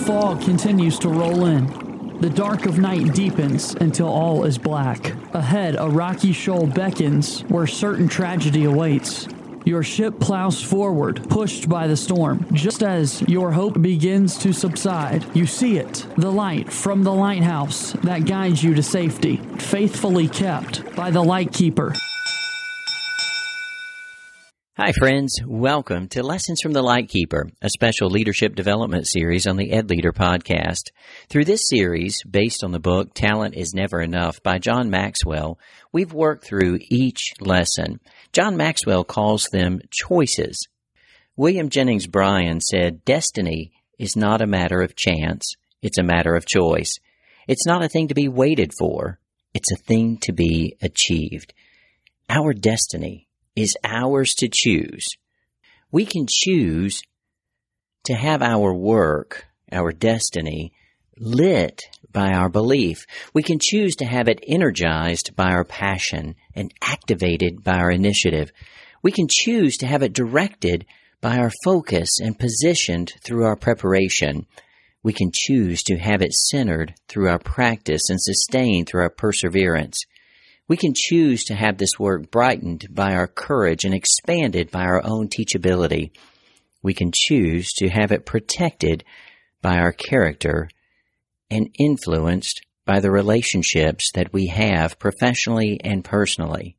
fog continues to roll in. The dark of night deepens until all is black. Ahead, a rocky shoal beckons where certain tragedy awaits. Your ship plows forward, pushed by the storm. Just as your hope begins to subside, you see it the light from the lighthouse that guides you to safety, faithfully kept by the lightkeeper. Hi, friends. Welcome to Lessons from the Lightkeeper, a special leadership development series on the Ed Leader podcast. Through this series, based on the book Talent is Never Enough by John Maxwell, we've worked through each lesson. John Maxwell calls them choices. William Jennings Bryan said, Destiny is not a matter of chance, it's a matter of choice. It's not a thing to be waited for, it's a thing to be achieved. Our destiny is ours to choose. We can choose to have our work, our destiny, lit by our belief. We can choose to have it energized by our passion and activated by our initiative. We can choose to have it directed by our focus and positioned through our preparation. We can choose to have it centered through our practice and sustained through our perseverance. We can choose to have this work brightened by our courage and expanded by our own teachability. We can choose to have it protected by our character and influenced by the relationships that we have professionally and personally.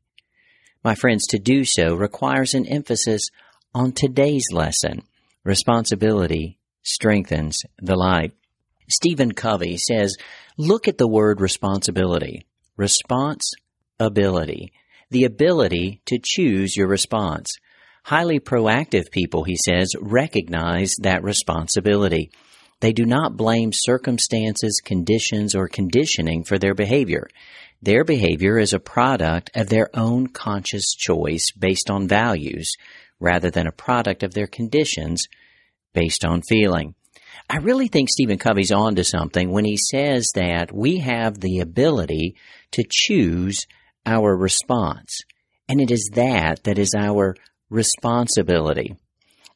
My friends, to do so requires an emphasis on today's lesson. Responsibility strengthens the light. Stephen Covey says, look at the word responsibility. Response ability, the ability to choose your response. Highly proactive people, he says, recognize that responsibility. They do not blame circumstances, conditions, or conditioning for their behavior. Their behavior is a product of their own conscious choice based on values rather than a product of their conditions based on feeling. I really think Stephen Covey's on to something when he says that we have the ability to choose our response. And it is that that is our responsibility.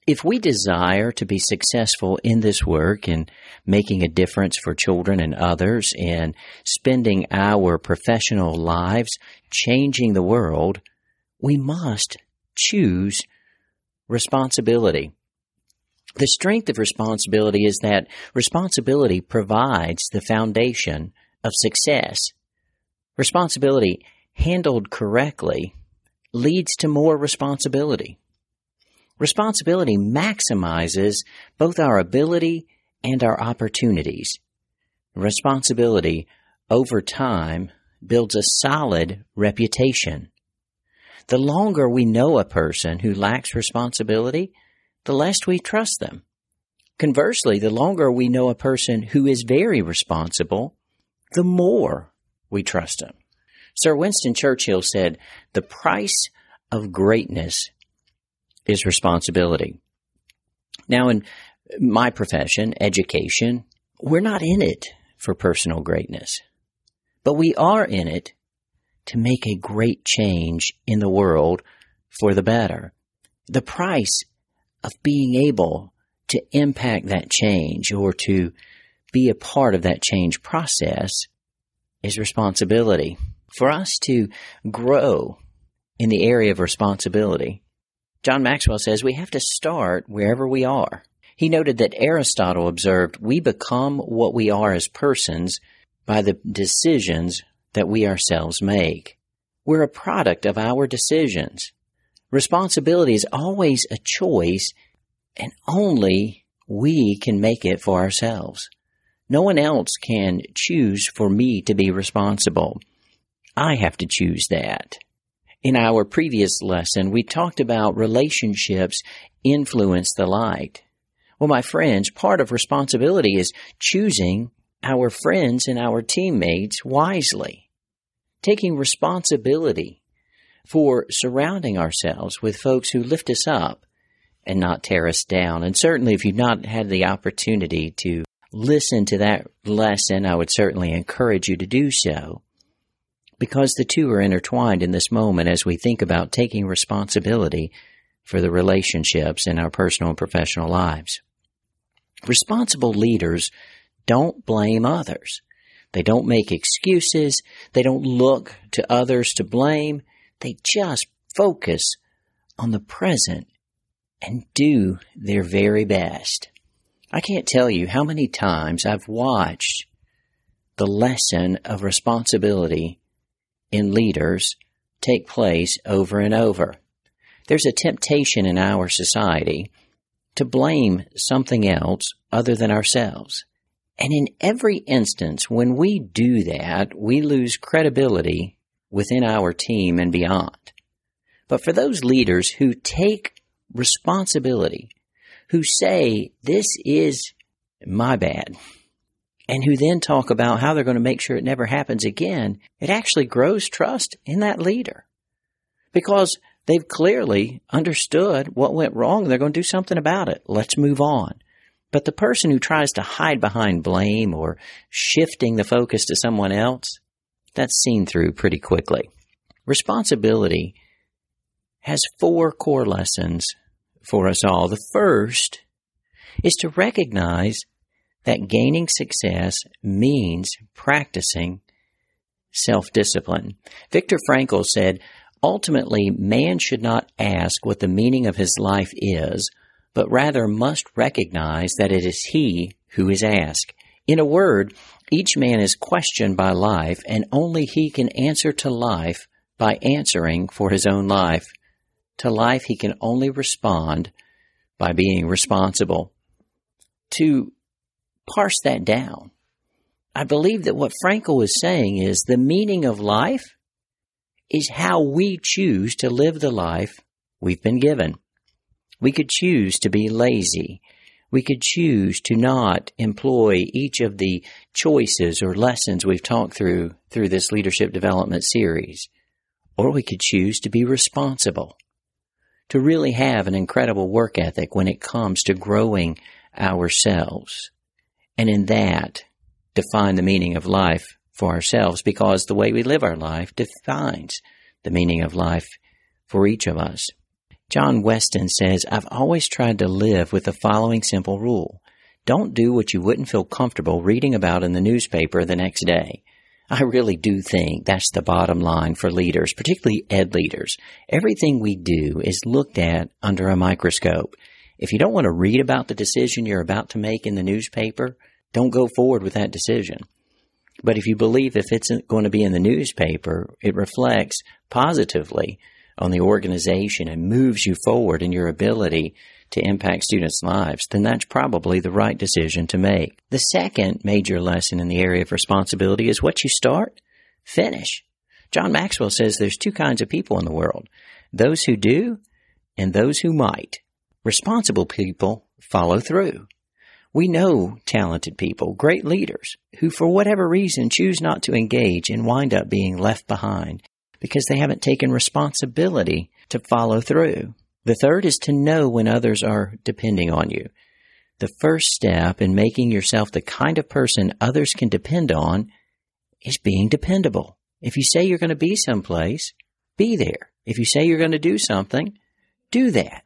If we desire to be successful in this work in making a difference for children and others in spending our professional lives changing the world, we must choose responsibility. The strength of responsibility is that responsibility provides the foundation of success. Responsibility handled correctly, leads to more responsibility. Responsibility maximizes both our ability and our opportunities. Responsibility over time builds a solid reputation. The longer we know a person who lacks responsibility, the less we trust them. Conversely, the longer we know a person who is very responsible, the more we trust them. Sir Winston Churchill said, the price of greatness is responsibility. Now, in my profession, education, we're not in it for personal greatness, but we are in it to make a great change in the world for the better. The price of being able to impact that change or to be a part of that change process is responsibility for us to grow in the area of responsibility, John Maxwell says we have to start wherever we are. He noted that Aristotle observed we become what we are as persons by the decisions that we ourselves make. We're a product of our decisions. Responsibility is always a choice and only we can make it for ourselves. No one else can choose for me to be responsible. I have to choose that. In our previous lesson, we talked about relationships influence the light. Well, my friends, part of responsibility is choosing our friends and our teammates wisely. Taking responsibility for surrounding ourselves with folks who lift us up and not tear us down. And certainly, if you've not had the opportunity to listen to that lesson, I would certainly encourage you to do so because the two are intertwined in this moment as we think about taking responsibility for the relationships in our personal and professional lives. Responsible leaders don't blame others. They don't make excuses. They don't look to others to blame. They just focus on the present and do their very best. I can't tell you how many times I've watched the lesson of responsibility in leaders take place over and over. There's a temptation in our society to blame something else other than ourselves. And in every instance, when we do that, we lose credibility within our team and beyond. But for those leaders who take responsibility, who say, this is my bad, and who then talk about how they're going to make sure it never happens again, it actually grows trust in that leader. Because they've clearly understood what went wrong they're going to do something about it. Let's move on. But the person who tries to hide behind blame or shifting the focus to someone else, that's seen through pretty quickly. Responsibility has four core lessons for us all. The first is to recognize that gaining success means practicing self discipline. Viktor Frankl said, ultimately, man should not ask what the meaning of his life is, but rather must recognize that it is he who is asked. In a word, each man is questioned by life, and only he can answer to life by answering for his own life. To life, he can only respond by being responsible. To parse that down, I believe that what Frankl is saying is the meaning of life is how we choose to live the life we've been given. We could choose to be lazy. We could choose to not employ each of the choices or lessons we've talked through through this leadership development series. Or we could choose to be responsible to really have an incredible work ethic when it comes to growing ourselves. And in that, define the meaning of life for ourselves because the way we live our life defines the meaning of life for each of us. John Weston says, I've always tried to live with the following simple rule. Don't do what you wouldn't feel comfortable reading about in the newspaper the next day. I really do think that's the bottom line for leaders, particularly ed leaders. Everything we do is looked at under a microscope. If you don't want to read about the decision you're about to make in the newspaper, don't go forward with that decision. But if you believe if it's going to be in the newspaper, it reflects positively on the organization and moves you forward in your ability to impact students' lives, then that's probably the right decision to make. The second major lesson in the area of responsibility is what you start, finish. John Maxwell says there's two kinds of people in the world those who do and those who might. Responsible people follow through. We know talented people, great leaders, who for whatever reason choose not to engage and wind up being left behind because they haven't taken responsibility to follow through. The third is to know when others are depending on you. The first step in making yourself the kind of person others can depend on is being dependable. If you say you're going to be someplace, be there. If you say you're going to do something, do that.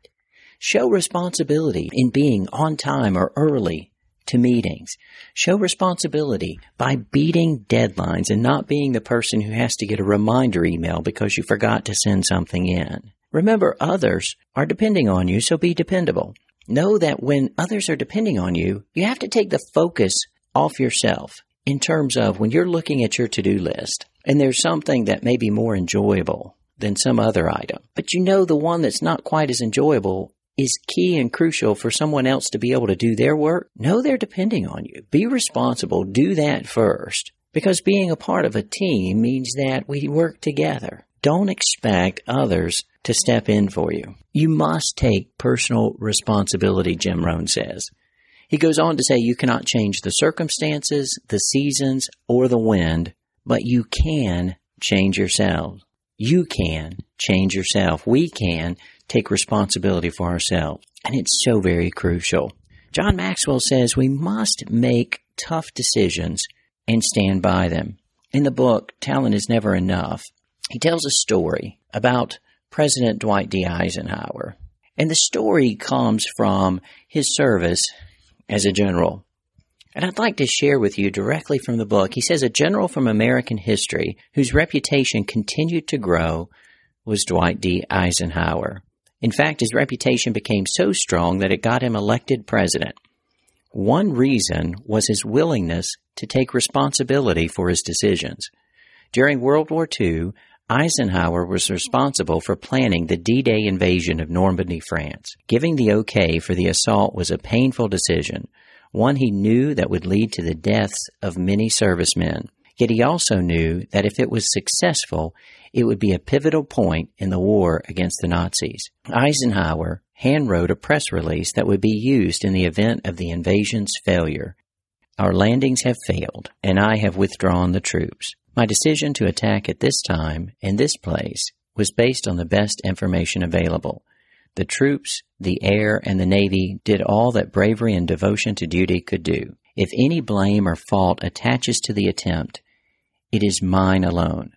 Show responsibility in being on time or early to meetings. Show responsibility by beating deadlines and not being the person who has to get a reminder email because you forgot to send something in. Remember, others are depending on you, so be dependable. Know that when others are depending on you, you have to take the focus off yourself in terms of when you're looking at your to-do list and there's something that may be more enjoyable than some other item, but you know the one that's not quite as enjoyable is key and crucial for someone else to be able to do their work. Know they're depending on you. Be responsible. Do that first. Because being a part of a team means that we work together. Don't expect others to step in for you. You must take personal responsibility, Jim Rohn says. He goes on to say you cannot change the circumstances, the seasons, or the wind, but you can change yourself. You can change yourself. We can take responsibility for ourselves. And it's so very crucial. John Maxwell says we must make tough decisions and stand by them. In the book, Talent is Never Enough, he tells a story about President Dwight D. Eisenhower. And the story comes from his service as a general. And I'd like to share with you directly from the book. He says a general from American history whose reputation continued to grow was Dwight D. Eisenhower. In fact, his reputation became so strong that it got him elected president. One reason was his willingness to take responsibility for his decisions. During World War II, Eisenhower was responsible for planning the D-Day invasion of Normandy, France. Giving the okay for the assault was a painful decision, one he knew that would lead to the deaths of many servicemen. Yet he also knew that if it was successful, it would be a pivotal point in the war against the Nazis. Eisenhower handwrote a press release that would be used in the event of the invasion's failure. Our landings have failed, and I have withdrawn the troops. My decision to attack at this time and this place was based on the best information available. The troops, the air, and the Navy did all that bravery and devotion to duty could do. If any blame or fault attaches to the attempt, it is mine alone.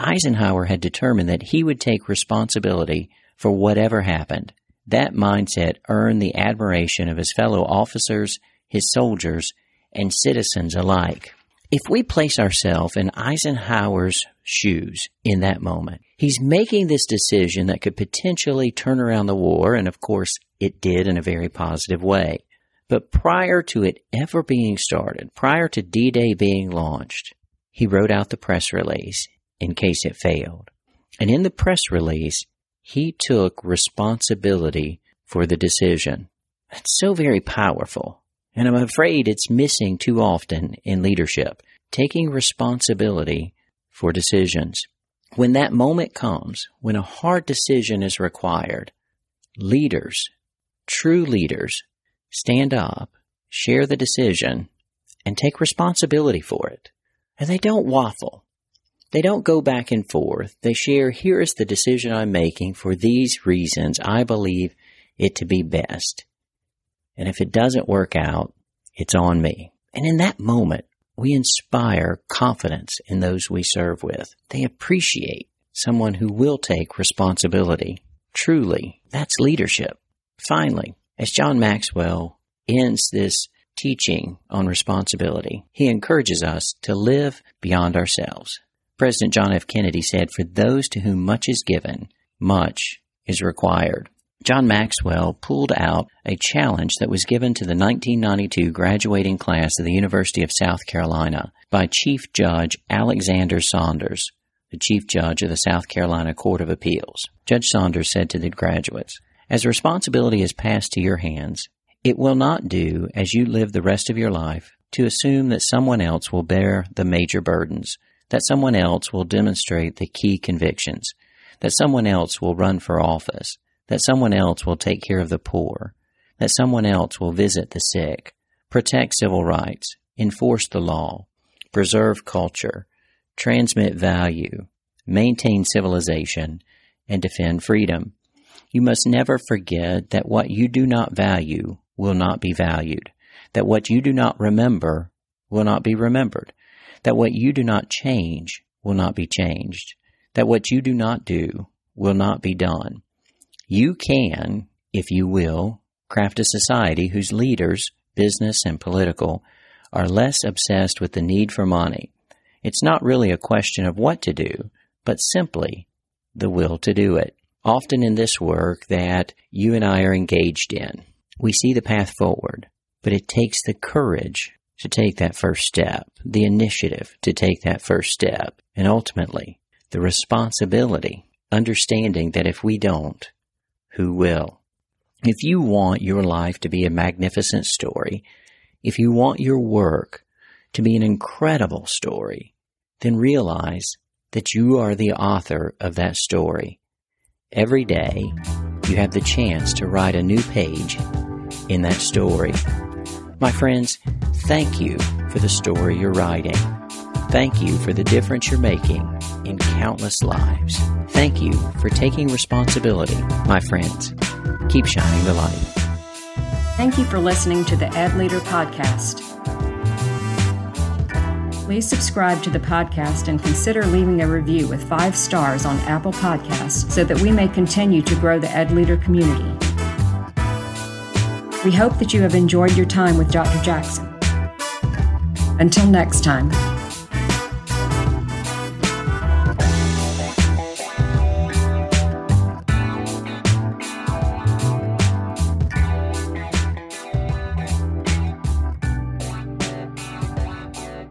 Eisenhower had determined that he would take responsibility for whatever happened. That mindset earned the admiration of his fellow officers, his soldiers, and citizens alike. If we place ourselves in Eisenhower's shoes in that moment, he's making this decision that could potentially turn around the war, and of course it did in a very positive way. But prior to it ever being started, prior to D-Day being launched, he wrote out the press release in case it failed. And in the press release, he took responsibility for the decision. That's so very powerful. And I'm afraid it's missing too often in leadership, taking responsibility for decisions. When that moment comes, when a hard decision is required, leaders, true leaders, stand up, share the decision, and take responsibility for it. And they don't waffle. They don't go back and forth. They share, here is the decision I'm making for these reasons. I believe it to be best. And if it doesn't work out, it's on me. And in that moment, we inspire confidence in those we serve with. They appreciate someone who will take responsibility. Truly, that's leadership. Finally, as John Maxwell ends this teaching on responsibility, he encourages us to live beyond ourselves. President John F. Kennedy said, For those to whom much is given, much is required. John Maxwell pulled out a challenge that was given to the 1992 graduating class of the University of South Carolina by Chief Judge Alexander Sanders, the Chief Judge of the South Carolina Court of Appeals. Judge Sanders said to the graduates, As responsibility is passed to your hands, it will not do as you live the rest of your life to assume that someone else will bear the major burdens, that someone else will demonstrate the key convictions, that someone else will run for office, that someone else will take care of the poor, that someone else will visit the sick, protect civil rights, enforce the law, preserve culture, transmit value, maintain civilization, and defend freedom. You must never forget that what you do not value will not be valued, that what you do not remember will not be remembered, that what you do not change will not be changed, that what you do not do will not be done, you can, if you will, craft a society whose leaders, business and political, are less obsessed with the need for money. It's not really a question of what to do, but simply the will to do it. Often in this work that you and I are engaged in, we see the path forward, but it takes the courage to take that first step, the initiative to take that first step, and ultimately the responsibility, understanding that if we don't, who will. If you want your life to be a magnificent story, if you want your work to be an incredible story, then realize that you are the author of that story. Every day, you have the chance to write a new page in that story. My friends, thank you for the story you're writing. Thank you for the difference you're making in countless lives. Thank you for taking responsibility, my friends. Keep shining the light. Thank you for listening to the Ed Leader Podcast. Please subscribe to the podcast and consider leaving a review with five stars on Apple Podcasts so that we may continue to grow the Ed Leader community. We hope that you have enjoyed your time with Dr. Jackson. Until next time.